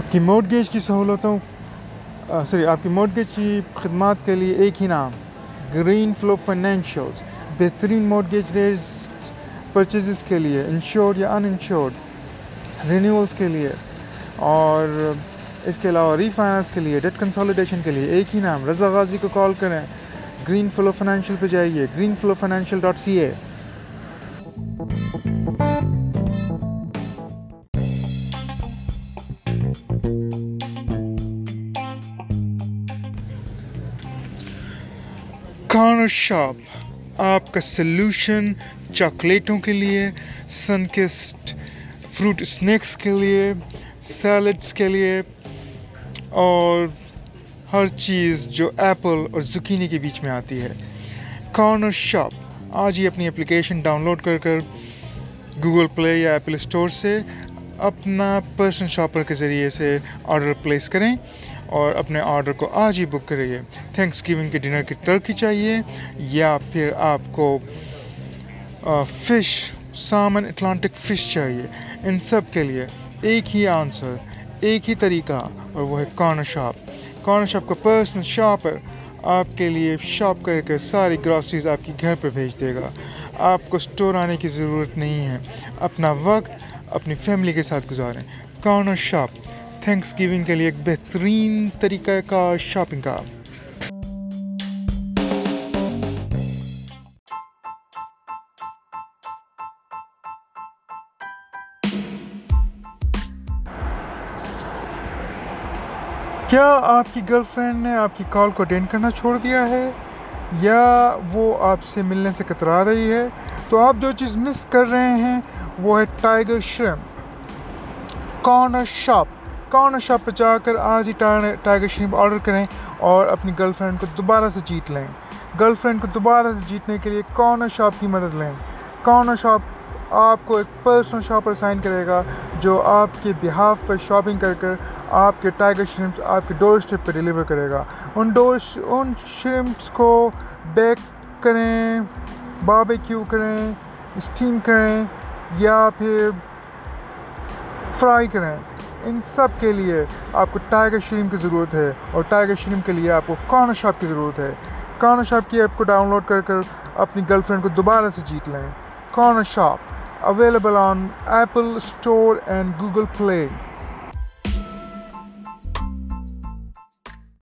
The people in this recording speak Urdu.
آپ کی موڈگیج کی سہولتوں سوری آپ کی موڈگیج کی خدمات کے لیے ایک ہی نام گرین فلو فائنینشیلس بہترین موڈگیج ریٹس پرچیزز کے لیے انشورڈ یا ان انشورڈ رینیولس کے لیے، اور اس کے علاوہ ری فائنانس کے لیے ڈیٹ کنسالیڈیشن کے لیے ایک ہی نام، رضا غازی کو کال کریں گرین فلو فائنینشیل پہ جائیے green flow financial dot C A corner shop, آپ کا سلوشن چاکلیٹوں کے لیے سنکسٹ فروٹ اسنیکس کے لیے سیلڈس کے لیے، اور ہر چیز جو ایپل اور زکینی کے بیچ میں آتی ہے۔ کارنر شاپ، آج ہی اپنی اپلیکیشن ڈاؤن لوڈ کر کر گوگل پلے یا ایپل اسٹور سے اپنا پرسنل شاپر کے ذریعے سے آرڈر پلیس کریں اور اپنے آرڈر کو آج ہی بک کریے تھینکس گیونگ کے ڈنر کی ٹرکی چاہیے یا پھر آپ کو فش سامن اٹلانٹک فش چاہیے۔ ان سب کے لیے ایک ہی آنسر ایک ہی طریقہ اور وہ ہے کارنر شاپ کارنر شاپ کا پرسنل شاپر آپ کے لیے شاپ کر کے ساری گراسریز آپ کی گھر پہ بھیج دے گا۔ آپ کو اسٹور آنے کی ضرورت نہیں ہے۔ اپنا وقت، اپنی فیملی کے ساتھ گزاریں۔ کارنر شاپ تھینکس گیونگ کے لیے ایک بہترین طریقہ کا شاپنگ کا۔ کیا آپ کی گرل فرینڈ نے آپ کی کال کو اٹینڈ کرنا چھوڑ دیا ہے؟ یا وہ آپ سے ملنے سے کترا رہی ہے؟ تو آپ جو چیز مس کر رہے ہیں، وہ ہے ٹائیگر شرم کارنر شاپ کارنر شاپ پہ جا کر آج ہی ٹائیگر شریف آرڈر کریں اور اپنی گرل فرینڈ کو دوبارہ سے جیت لیں۔ گرل فرینڈ کو دوبارہ سے جیتنے کے لیے کارنر شاپ کی مدد لیں۔ کارنر شاپ آپ کو ایک پرسنل شاپر سائن کرے گا جو آپ کے بہاف پر شاپنگ کر کر آپ کے ٹائیگر شرمپس آپ کے ڈور اسٹیپ پہ ڈلیور کرے گا۔ ان ڈور ان شرمپس کو بیک کریں بابے کیو کریں اسٹیم کریں یا پھر فرائی کریں۔ ان سب کے لیے آپ کو ٹائیگر شریم کی ضرورت ہے اور ٹائیگر شریم کے لیے آپ کو کارنر شاپ کی ضرورت ہے۔ کارنر شاپ کی ایپ کو ڈاؤن لوڈ کر کر اپنی گرل فرینڈ کو دوبارہ سے جیت لیں۔ Corner shop available on Apple store and Google play